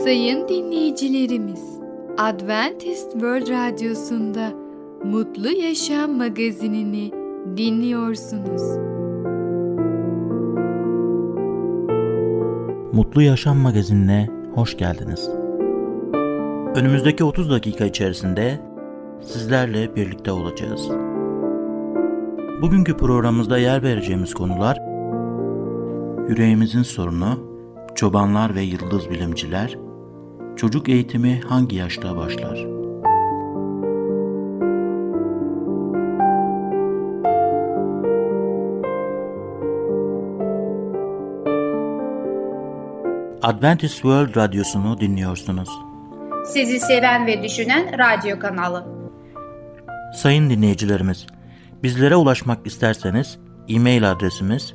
Sayın dinleyicilerimiz, Adventist World Radyosu'nda Mutlu Yaşam magazinini dinliyorsunuz. Mutlu Yaşam magazinine hoş geldiniz. Önümüzdeki 30 dakika içerisinde sizlerle birlikte olacağız. Bugünkü programımızda yer vereceğimiz konular yüreğimizin sorunu, çobanlar ve yıldız bilimciler, çocuk eğitimi hangi yaşta başlar? Adventist World Radyosu'nu dinliyorsunuz. Sizi seven ve düşünen radyo kanalı. Sayın dinleyicilerimiz, bizlere ulaşmak isterseniz e-mail adresimiz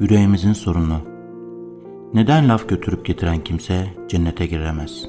yüreğimizin sorunu. Neden laf götürüp getiren kimse cennete giremez?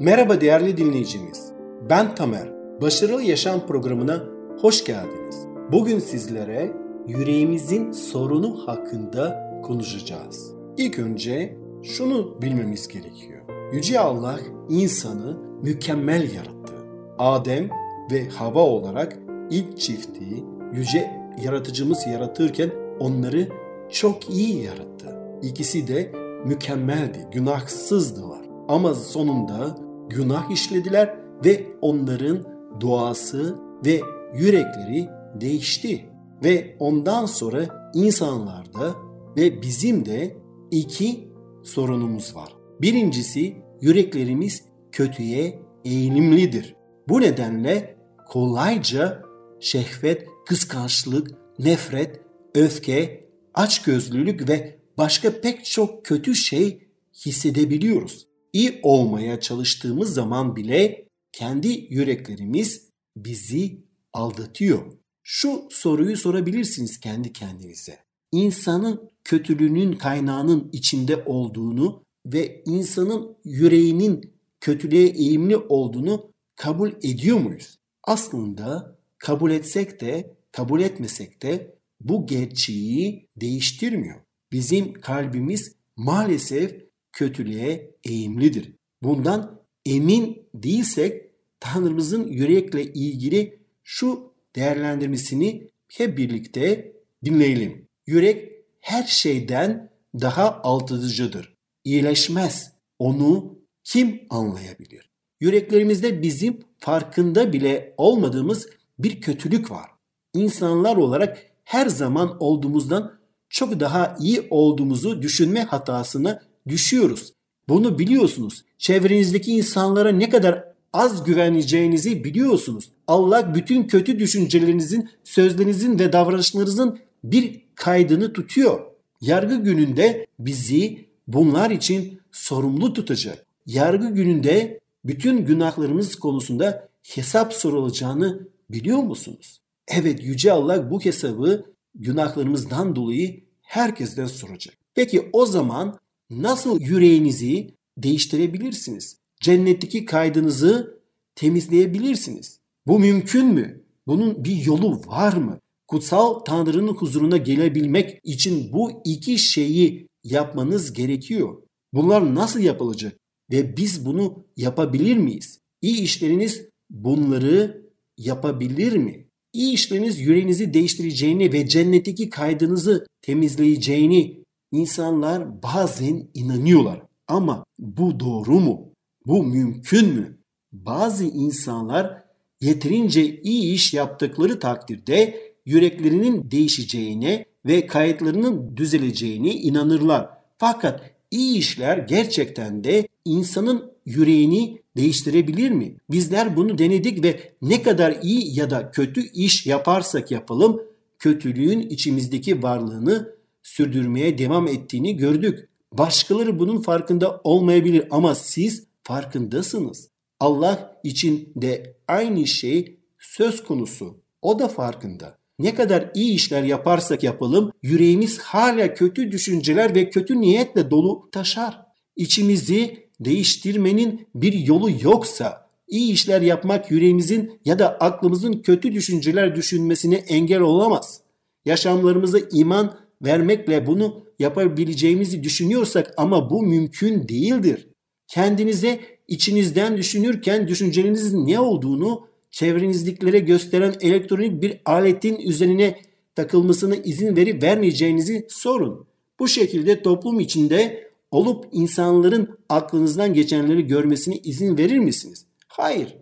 Merhaba değerli dinleyicimiz. Ben Tamer. Başarılı Yaşam programına hoş geldiniz. Bugün sizlere yüreğimizin sorunu hakkında konuşacağız. İlk önce şunu bilmemiz gerekiyor. Yüce Allah insanı mükemmel yarattı. Adem ve Hava olarak ilk çifti yüce yaratıcımız yaratırken onları çok iyi yarattı. İkisi de mükemmeldi, günahsızdılar. Ama sonunda günah işlediler ve onların doğası ve yürekleri değişti. Ve ondan sonra insanlarda ve bizim de iki sorunumuz var. Birincisi yüreklerimiz kötüye eğilimlidir. Bu nedenle kolayca şehvet, kıskançlık, nefret, öfke, açgözlülük ve başka pek çok kötü şey hissedebiliyoruz. İyi olmaya çalıştığımız zaman bile kendi yüreklerimiz bizi aldatıyor. Şu soruyu sorabilirsiniz kendi kendinize. İnsanın kötülüğünün kaynağının içinde olduğunu ve insanın yüreğinin kötülüğe eğimli olduğunu kabul ediyor muyuz? Aslında kabul etsek de kabul etmesek de bu gerçeği değiştirmiyor. Bizim kalbimiz maalesef kötülüğe eğimlidir. Bundan emin değilsek Tanrımızın yürekle ilgili şu değerlendirmesini hep birlikte dinleyelim. Yürek her şeyden daha altıcıdır. İyileşmez. Onu kim anlayabilir? Yüreklerimizde bizim farkında bile olmadığımız bir kötülük var. İnsanlar olarak her zaman olduğumuzdan çok daha iyi olduğumuzu düşünme hatasına düşüyoruz. Bunu biliyorsunuz. Çevrenizdeki insanlara ne kadar az güveneceğinizi biliyorsunuz. Allah bütün kötü düşüncelerinizin, sözlerinizin ve davranışlarınızın bir kaydını tutuyor. Yargı gününde bizi bunlar için sorumlu tutacak. Yargı gününde bütün günahlarımız konusunda hesap sorulacağını biliyor musunuz? Evet Yüce Allah bu hesabı günahlarımızdan dolayı herkesten soracak. Peki o zaman nasıl yüreğinizi değiştirebilirsiniz? Cennetteki kaydınızı temizleyebilirsiniz. Bu mümkün mü? Bunun bir yolu var mı? Kutsal Tanrı'nın huzuruna gelebilmek için bu iki şeyi yapmanız gerekiyor. Bunlar nasıl yapılacak? Ve biz bunu yapabilir miyiz? İyi işleriniz bunları yapabilir mi? İyi işleriniz yüreğinizi değiştireceğini ve cennetteki kaydınızı temizleyeceğini insanlar bazen inanıyorlar. Ama bu doğru mu? Bu mümkün mü? Bazı insanlar yeterince iyi iş yaptıkları takdirde yüreklerinin değişeceğine ve kayıtlarının düzeleceğine inanırlar. Fakat iyi işler gerçekten de insanın yüreğini değiştirebilir mi? Bizler bunu denedik ve ne kadar iyi ya da kötü iş yaparsak yapalım kötülüğün içimizdeki varlığını sürdürmeye devam ettiğini gördük. Başkaları bunun farkında olmayabilir ama siz farkındasınız. Allah için de aynı şey söz konusu. O da farkında. Ne kadar iyi işler yaparsak yapalım yüreğimiz hala kötü düşünceler ve kötü niyetle dolu taşar. İçimizi değiştirmenin bir yolu yoksa iyi işler yapmak yüreğimizin ya da aklımızın kötü düşünceler düşünmesine engel olamaz. Yaşamlarımıza iman vermekle bunu yapabileceğimizi düşünüyorsak ama bu mümkün değildir. Kendinize içinizden düşünürken düşüncelerinizin ne olduğunu çevrenizdekilere gösteren elektronik bir aletin üzerine takılmasına izin verip vermeyeceğinizi sorun. Bu şekilde toplum içinde olup insanların aklınızdan geçenleri görmesine izin verir misiniz? Hayır.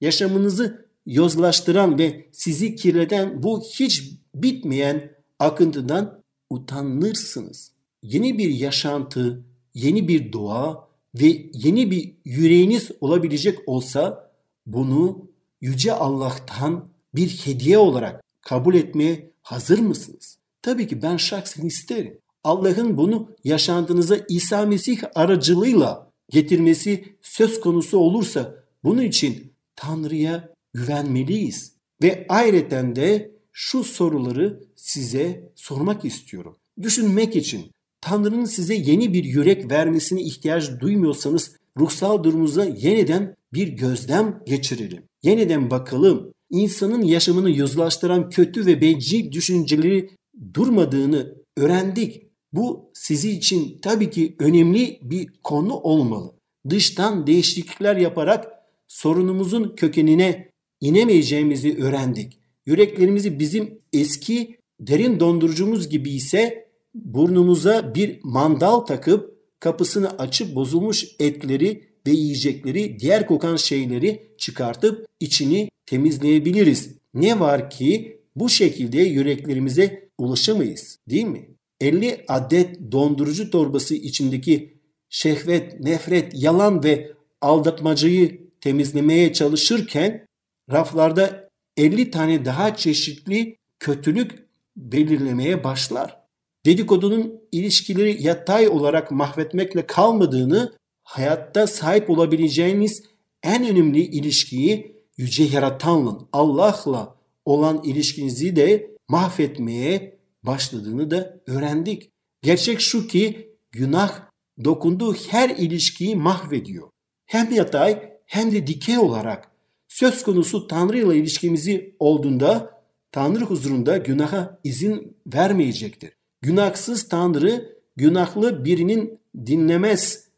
Yaşamınızı yozlaştıran ve sizi kirleten bu hiç bitmeyen akıntıdan utanırsınız. Yeni bir yaşantı, yeni bir doğa ve yeni bir yüreğiniz olabilecek olsa bunu yüce Allah'tan bir hediye olarak kabul etmeye hazır mısınız? Tabii ki ben şahsen isterim. Allah'ın bunu yaşantınıza İsa Mesih aracılığıyla getirmesi söz konusu olursa bunun için Tanrı'ya güvenmeliyiz. Ve ayrıca de şu soruları size sormak istiyorum. Düşünmek için Tanrı'nın size yeni bir yürek vermesine ihtiyaç duymuyorsanız ruhsal durumunuza yeniden bir gözlem geçirelim. Yeniden bakalım. İnsanın yaşamını yozlaştıran kötü ve bencil düşünceleri durmadığını öğrendik. Bu sizi için tabii ki önemli bir konu olmalı. Dıştan değişiklikler yaparak sorunumuzun kökenine inemeyeceğimizi öğrendik. Yüreklerimizi bizim eski derin dondurucumuz gibi ise burnumuza bir mandal takıp kapısını açıp bozulmuş etleri ve yiyecekleri, diğer kokan şeyleri çıkartıp içini temizleyebiliriz. Ne var ki bu şekilde yüreklerimize ulaşamayız değil mi? 50 adet dondurucu torbası içindeki şehvet, nefret, yalan ve aldatmacayı temizlemeye çalışırken raflarda 50 tane daha çeşitli kötülük belirlemeye başlar. Dedikodunun ilişkileri yatay olarak mahvetmekle kalmadığını, hayatta sahip olabileceğiniz en önemli ilişkiyi yüce yaratanla, Allah'la olan ilişkinizi de mahvetmeye başladığını da öğrendik. Gerçek şu ki günah dokunduğu her ilişkiyi mahvediyor. Hem yatay hem de dikey olarak söz konusu Tanrı ile ilişkimizi olduğunda Tanrı huzurunda günaha izin vermeyecektir. Günahsız Tanrı günahlı birinin dinlemez,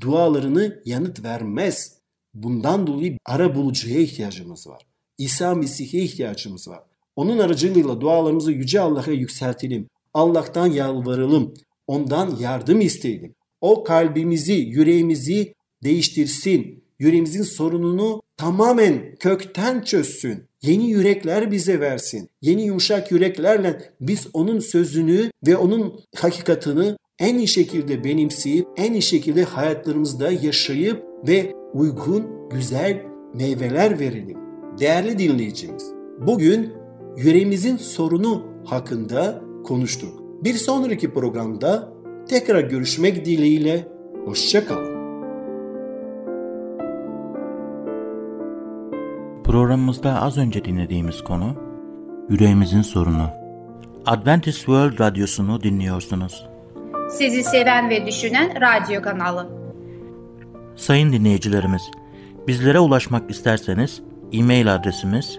dualarını yanıt vermez. Bundan dolayı ara bulucuya ihtiyacımız var. İsa Mesih'e ihtiyacımız var. Onun aracılığıyla dualarımızı Yüce Allah'a yükseltelim. Allah'tan yalvaralım. Ondan yardım isteyelim. O kalbimizi, yüreğimizi değiştirsin. Yüreğimizin sorununu tamamen kökten çözsün. Yeni yürekler bize versin. Yeni yumuşak yüreklerle biz onun sözünü ve onun hakikatını en iyi şekilde benimseyip en iyi şekilde hayatlarımızda yaşayıp ve uygun güzel meyveler verelim. Değerli dinleyicimiz, bugün yüreğimizin sorunu hakkında konuştuk. Bir sonraki programda tekrar görüşmek dileğiyle hoşçakalın. Programımızda az önce dinlediğimiz konu yüreğimizin sorunu. Adventist World Radyosu'nu dinliyorsunuz. Sizi seven ve düşünen radyo kanalı. Sayın dinleyicilerimiz, bizlere ulaşmak isterseniz e-mail adresimiz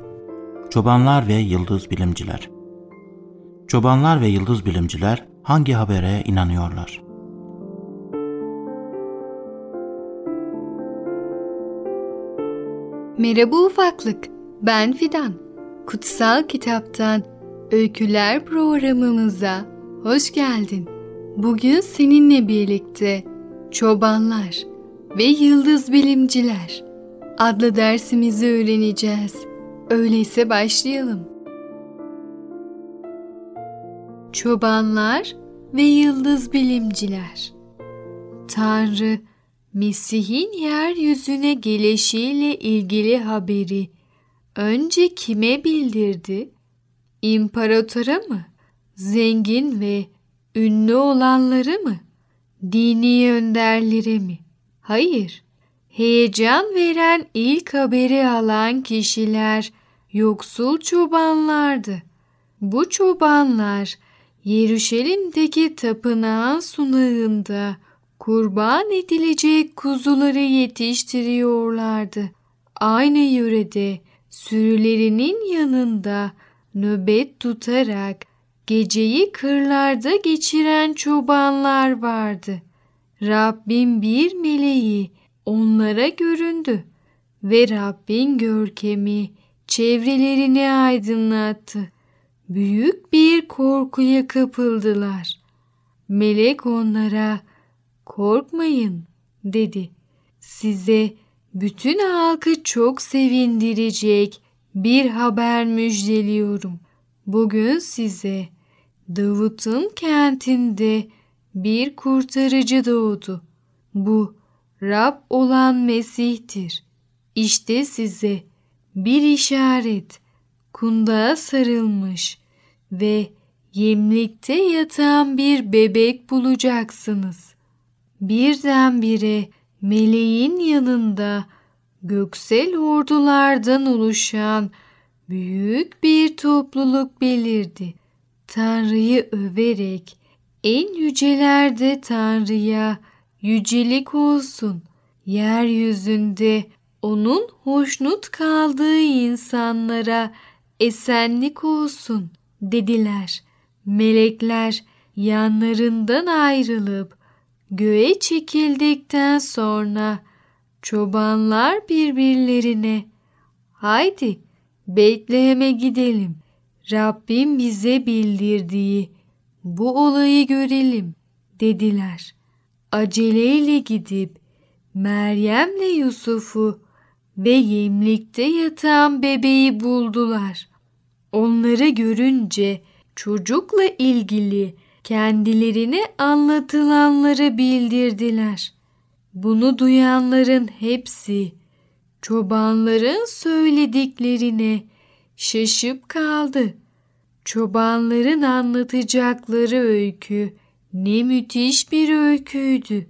Çobanlar ve Yıldız Bilimciler Çobanlar ve Yıldız Bilimciler hangi habere inanıyorlar? Merhaba ufaklık, ben Fidan. Kutsal Kitaptan Öyküler programımıza hoş geldin. Bugün seninle birlikte çobanlar ve yıldız bilimciler adlı dersimizi öğreneceğiz. Öyleyse başlayalım. Çobanlar ve yıldız bilimciler Tanrı Mesih'in yeryüzüne gelişiyle ilgili haberi önce kime bildirdi? İmparatora mı? Zengin ve ünlü olanları mı? Dini önderleri mi? Hayır. Heyecan veren ilk haberi alan kişiler yoksul çobanlardı. Bu çobanlar Yeruşalim'deki tapınağın sunağında kurban edilecek kuzuları yetiştiriyorlardı. Aynı yörede sürülerinin yanında nöbet tutarak geceyi kırlarda geçiren çobanlar vardı. Rabbin bir meleği onlara göründü ve Rabbin görkemi çevrelerini aydınlattı. Büyük bir korkuya kapıldılar. Melek onlara korkmayın dedi. Size bütün halkı çok sevindirecek bir haber müjdeliyorum. Bugün size Davut'un kentinde bir kurtarıcı doğdu. Bu Rab olan Mesih'tir. İşte size bir işaret kundağa sarılmış ve yemlikte yatan bir bebek bulacaksınız. Birdenbire meleğin yanında göksel ordulardan oluşan büyük bir topluluk belirdi. Tanrı'yı överek en yücelerde Tanrı'ya yücelik olsun. Yeryüzünde onun hoşnut kaldığı insanlara esenlik olsun dediler. Melekler yanlarından ayrılıp göğe çekildikten sonra çobanlar birbirlerine haydi Betlehem'e gidelim. Rabbim bize bildirdiği bu olayı görelim dediler. Aceleyle gidip Meryem'le Yusuf'u ve yemlikte yatan bebeği buldular. Onları görünce çocukla ilgili kendilerine anlatılanları bildirdiler. Bunu duyanların hepsi çobanların söylediklerine şaşıp kaldı. Çobanların anlatacakları öykü ne müthiş bir öyküydü.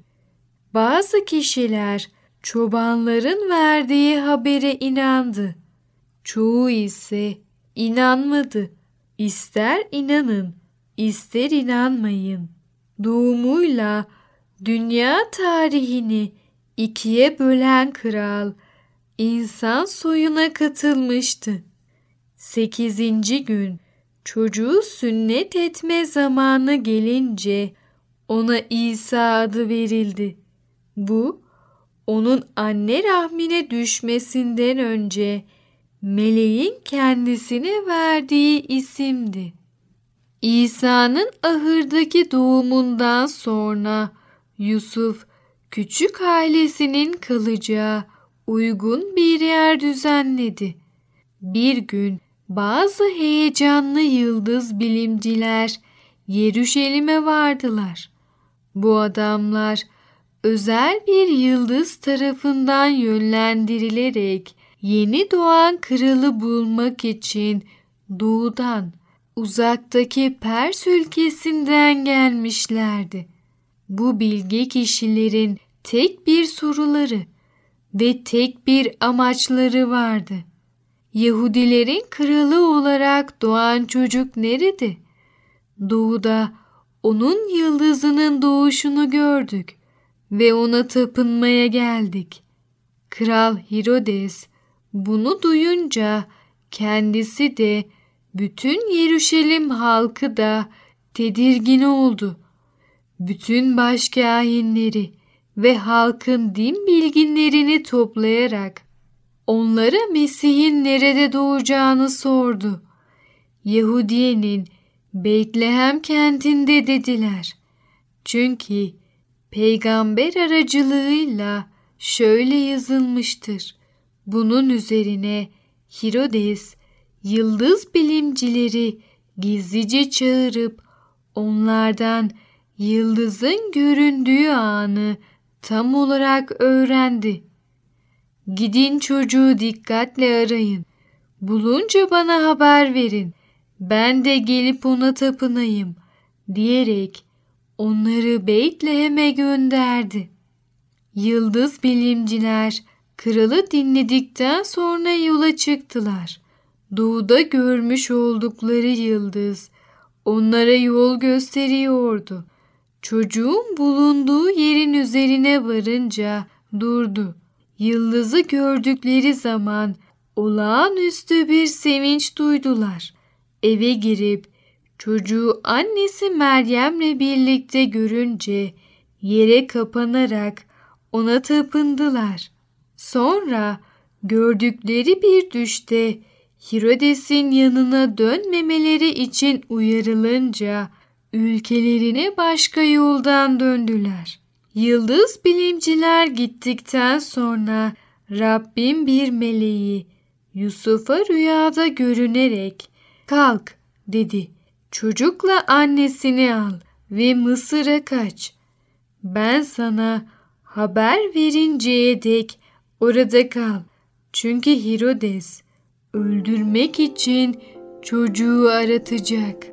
Bazı kişiler çobanların verdiği habere inandı. Çoğu ise inanmadı. İster inanın, ister inanmayın. Doğumuyla dünya tarihini ikiye bölen kral insan soyuna katılmıştı. Sekizinci gün çocuğu sünnet etme zamanı gelince ona İsa adı verildi. Bu onun anne rahmine düşmesinden önce meleğin kendisine verdiği isimdi. İsa'nın ahırdaki doğumundan sonra Yusuf küçük ailesinin kalacağı uygun bir yer düzenledi. Bir gün bazı heyecanlı yıldız bilimciler Yeruşalim'e vardılar. Bu adamlar özel bir yıldız tarafından yönlendirilerek yeni doğan kralı bulmak için doğudan uzaktaki Pers ülkesinden gelmişlerdi. Bu bilge kişilerin tek bir soruları ve tek bir amaçları vardı. Yahudilerin kralı olarak doğan çocuk nerede? Doğuda onun yıldızının doğuşunu gördük ve ona tapınmaya geldik. Kral Herodes bunu duyunca kendisi de bütün Yeruşalim halkı da tedirgin oldu. Bütün başkâhinleri ve halkın din bilginlerini toplayarak onlara Mesih'in nerede doğacağını sordu. Yahudiye'nin Beytlehem kentinde dediler. Çünkü peygamber aracılığıyla şöyle yazılmıştır. Bunun üzerine Hirodes yıldız bilimcileri gizlice çağırıp onlardan yıldızın göründüğü anı tam olarak öğrendi. Gidin çocuğu dikkatle arayın. Bulunca bana haber verin. Ben de gelip ona tapınayım diyerek onları Beytlehem'e gönderdi. Yıldız bilimciler kralı dinledikten sonra yola çıktılar. Doğuda görmüş oldukları yıldız onlara yol gösteriyordu. Çocuğun bulunduğu yerin üzerine varınca durdu. Yıldızı gördükleri zaman olağanüstü bir sevinç duydular. Eve girip çocuğu annesi Meryem'le birlikte görünce yere kapanarak ona tapındılar. Sonra gördükleri bir düşte Hirodes'in yanına dönmemeleri için uyarılınca ülkelerine başka yoldan döndüler. Yıldız bilimciler gittikten sonra Rabbim bir meleği Yusuf'a rüyada görünerek kalk dedi. Çocukla annesini al ve Mısır'a kaç. Ben sana haber verinceye dek orada kal. Çünkü Herodes öldürmek için çocuğu aratacak.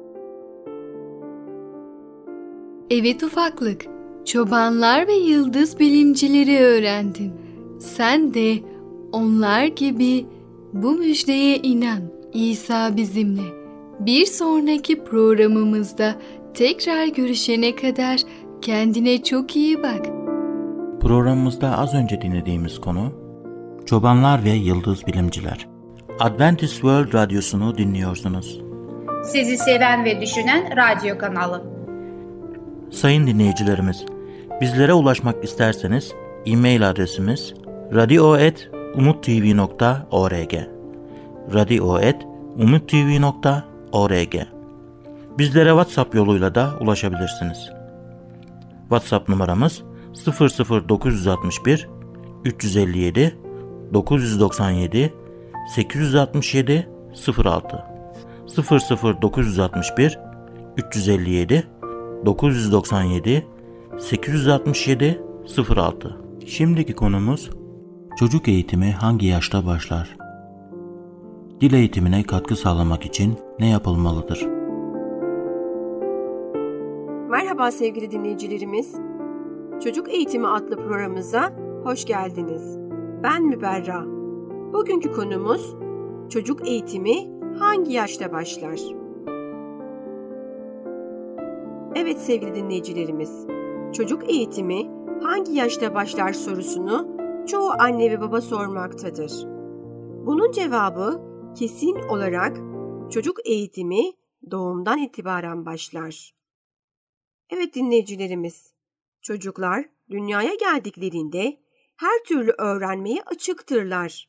Evet ufaklık, çobanlar ve yıldız bilimcileri öğrendin. Sen de onlar gibi bu müjdeye inan. İsa bizimle. Bir sonraki programımızda tekrar görüşene kadar kendine çok iyi bak. Programımızda az önce dinlediğimiz konu Çobanlar ve Yıldız Bilimciler. Adventist World Radyosu'nu dinliyorsunuz. Sizi seven ve düşünen radyo kanalı. Sayın dinleyicilerimiz, bizlere ulaşmak isterseniz e-mail adresimiz radio.umutv.org radio.umutv.org Bizlere WhatsApp yoluyla da ulaşabilirsiniz. WhatsApp numaramız 00961 357 997 867 06 00961 357 997 867 06 Şimdiki konumuz çocuk eğitimi hangi yaşta başlar? Dil eğitimine katkı sağlamak için ne yapılmalıdır? Merhaba sevgili dinleyicilerimiz. Çocuk Eğitimi adlı programımıza hoş geldiniz. Ben Müberra. Bugünkü konumuz çocuk eğitimi hangi yaşta başlar? Evet sevgili dinleyicilerimiz, çocuk eğitimi hangi yaşta başlar sorusunu çoğu anne ve baba sormaktadır. Bunun cevabı kesin olarak çocuk eğitimi doğumdan itibaren başlar. Evet dinleyicilerimiz, çocuklar dünyaya geldiklerinde her türlü öğrenmeye açıktırlar.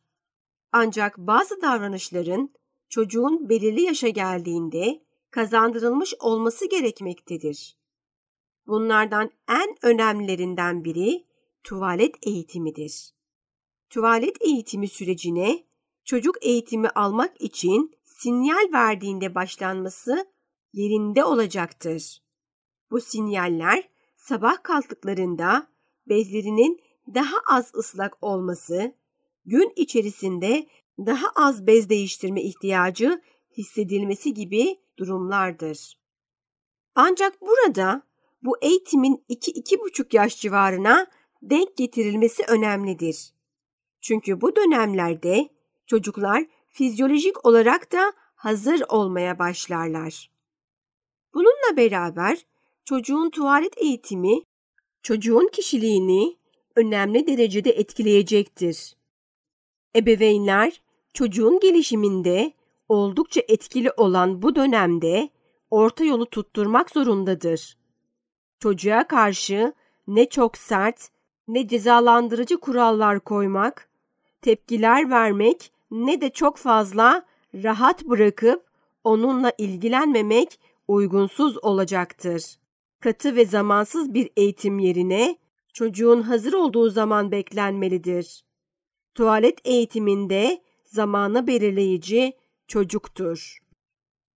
Ancak bazı davranışların çocuğun belirli yaşa geldiğinde kazandırılmış olması gerekmektedir. Bunlardan en önemlilerinden biri tuvalet eğitimidir. Tuvalet eğitimi sürecine çocuk eğitimi almak için sinyal verdiğinde başlanması yerinde olacaktır. Bu sinyaller sabah kalktıklarında bezlerinin daha az ıslak olması, gün içerisinde daha az bez değiştirme ihtiyacı hissedilmesi gibi durumlardır. Ancak burada bu eğitimin 2-2,5 yaş civarına denk getirilmesi önemlidir. Çünkü bu dönemlerde çocuklar fizyolojik olarak da hazır olmaya başlarlar. Bununla beraber çocuğun tuvalet eğitimi çocuğun kişiliğini önemli derecede etkileyecektir. Ebeveynler çocuğun gelişiminde oldukça etkili olan bu dönemde orta yolu tutturmak zorundadır. Çocuğa karşı ne çok sert ne cezalandırıcı kurallar koymak, tepkiler vermek ne de çok fazla rahat bırakıp onunla ilgilenmemek uygunsuz olacaktır. Katı ve zamansız bir eğitim yerine çocuğun hazır olduğu zaman beklenmelidir. Tuvalet eğitiminde zamanı belirleyici çocuktur.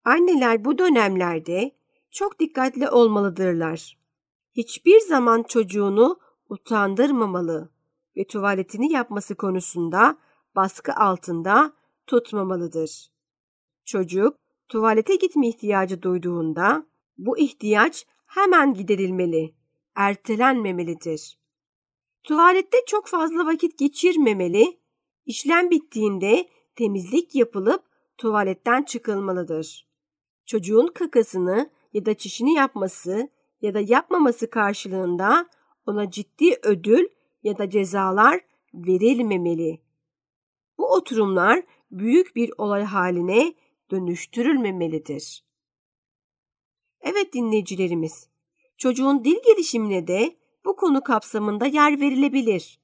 Anneler bu dönemlerde çok dikkatli olmalıdırlar. Hiçbir zaman çocuğunu utandırmamalı ve tuvaletini yapması konusunda baskı altında tutmamalıdır. Çocuk tuvalete gitme ihtiyacı duyduğunda bu ihtiyaç hemen giderilmeli, ertelenmemelidir. Tuvalette çok fazla vakit geçirmemeli, işlem bittiğinde temizlik yapılıp tuvaletten çıkılmalıdır. Çocuğun kakasını ya da çişini yapması ya da yapmaması karşılığında ona ciddi ödül ya da cezalar verilmemeli. Bu oturumlar büyük bir olay haline dönüştürülmemelidir. Evet dinleyicilerimiz, çocuğun dil gelişimine de bu konu kapsamında yer verilebilir.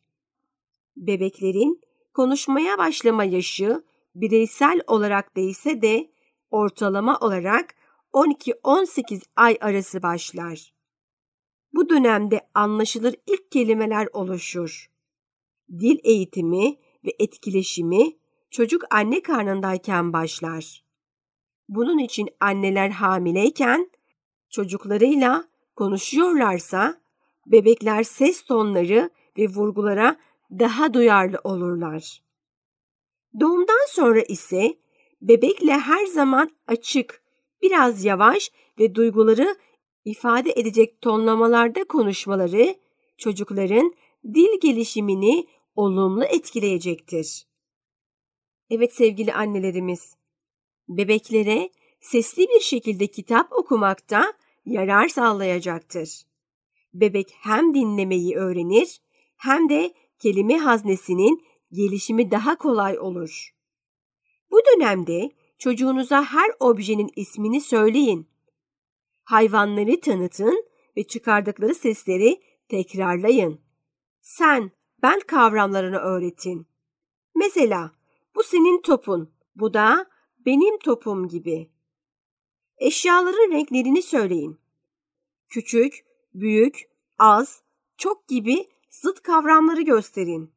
Bebeklerin konuşmaya başlama yaşı bireysel olarak değilse de ortalama olarak 12-18 ay arası başlar. Bu dönemde anlaşılır ilk kelimeler oluşur. Dil eğitimi ve etkileşimi çocuk anne karnındayken başlar. Bunun için anneler hamileyken çocuklarıyla konuşuyorlarsa bebekler ses tonları ve vurgulara daha duyarlı olurlar. Doğumdan sonra ise bebekle her zaman açık, biraz yavaş ve duyguları ifade edecek tonlamalarda konuşmaları çocukların dil gelişimini olumlu etkileyecektir. Evet sevgili annelerimiz, bebeklere sesli bir şekilde kitap okumakta yarar sağlayacaktır. Bebek hem dinlemeyi öğrenir hem de kelime haznesinin gelişimi daha kolay olur. Bu dönemde çocuğunuza her objenin ismini söyleyin. Hayvanları tanıtın ve çıkardıkları sesleri tekrarlayın. Sen, ben kavramlarını öğretin. Mesela bu senin topun, bu da benim topum gibi. Eşyaların renklerini söyleyin. Küçük, büyük, az, çok gibi zıt kavramları gösterin.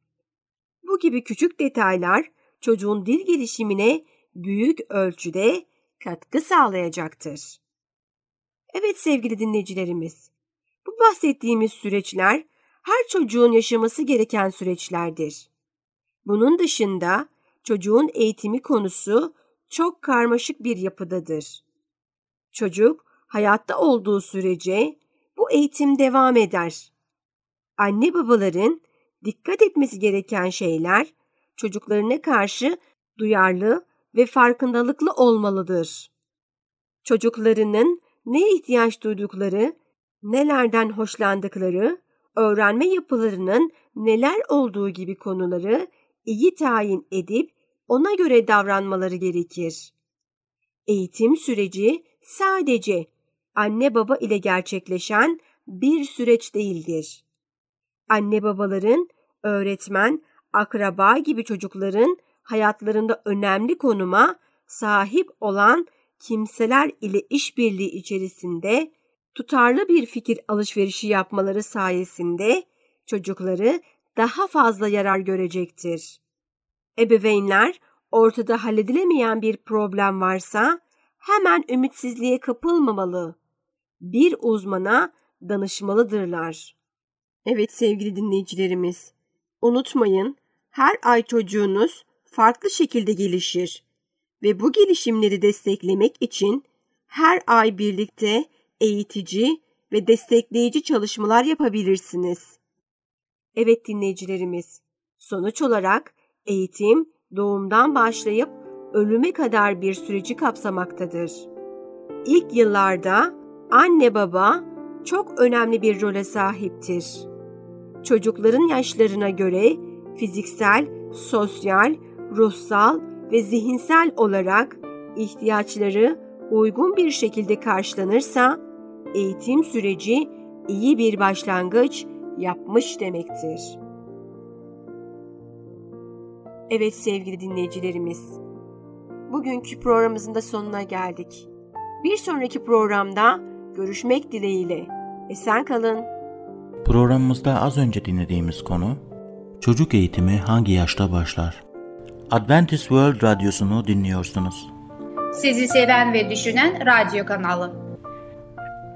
Bu gibi küçük detaylar çocuğun dil gelişimine büyük ölçüde katkı sağlayacaktır. Evet sevgili dinleyicilerimiz, bu bahsettiğimiz süreçler her çocuğun yaşaması gereken süreçlerdir. Bunun dışında çocuğun eğitimi konusu çok karmaşık bir yapıdadır. Çocuk hayatta olduğu sürece bu eğitim devam eder. Anne babaların dikkat etmesi gereken şeyler çocuklarına karşı duyarlı ve farkındalıklı olmalıdır. Çocuklarının ne ihtiyaç duydukları, nelerden hoşlandıkları, öğrenme yapılarının neler olduğu gibi konuları iyi tayin edip ona göre davranmaları gerekir. Eğitim süreci sadece anne baba ile gerçekleşen bir süreç değildir. Anne babaların, öğretmen, akraba gibi çocukların hayatlarında önemli konuma sahip olan kimseler ile işbirliği içerisinde tutarlı bir fikir alışverişi yapmaları sayesinde çocukları daha fazla yarar görecektir. Ebeveynler ortada halledilemeyen bir problem varsa hemen ümitsizliğe kapılmamalı. Bir uzmana danışmalıdırlar. Evet sevgili dinleyicilerimiz, unutmayın her ay çocuğunuz farklı şekilde gelişir ve bu gelişimleri desteklemek için her ay birlikte eğitici ve destekleyici çalışmalar yapabilirsiniz. Evet dinleyicilerimiz, sonuç olarak eğitim doğumdan başlayıp ölüme kadar bir süreci kapsamaktadır. İlk yıllarda anne baba çok önemli bir role sahiptir. Çocukların yaşlarına göre fiziksel, sosyal, ruhsal ve zihinsel olarak ihtiyaçları uygun bir şekilde karşılanırsa eğitim süreci iyi bir başlangıç yapmış demektir. Evet sevgili dinleyicilerimiz, bugünkü programımızın da sonuna geldik. Bir sonraki programda görüşmek dileğiyle. Esen kalın. Programımızda az önce dinlediğimiz konu Çocuk eğitimi hangi yaşta başlar? Adventist World Radyosu'nu dinliyorsunuz. Sizi seven ve düşünen radyo kanalı.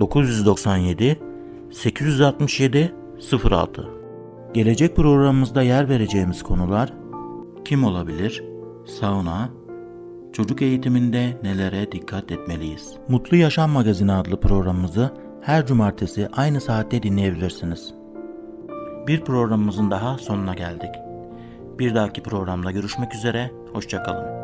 997 867 06 Gelecek programımızda yer vereceğimiz konular kim olabilir? Sauna, çocuk eğitiminde nelere dikkat etmeliyiz? Mutlu Yaşam Magazini adlı programımızı her cumartesi aynı saatte dinleyebilirsiniz. Bir programımızın daha sonuna geldik. Bir dahaki programda görüşmek üzere, hoşçakalın.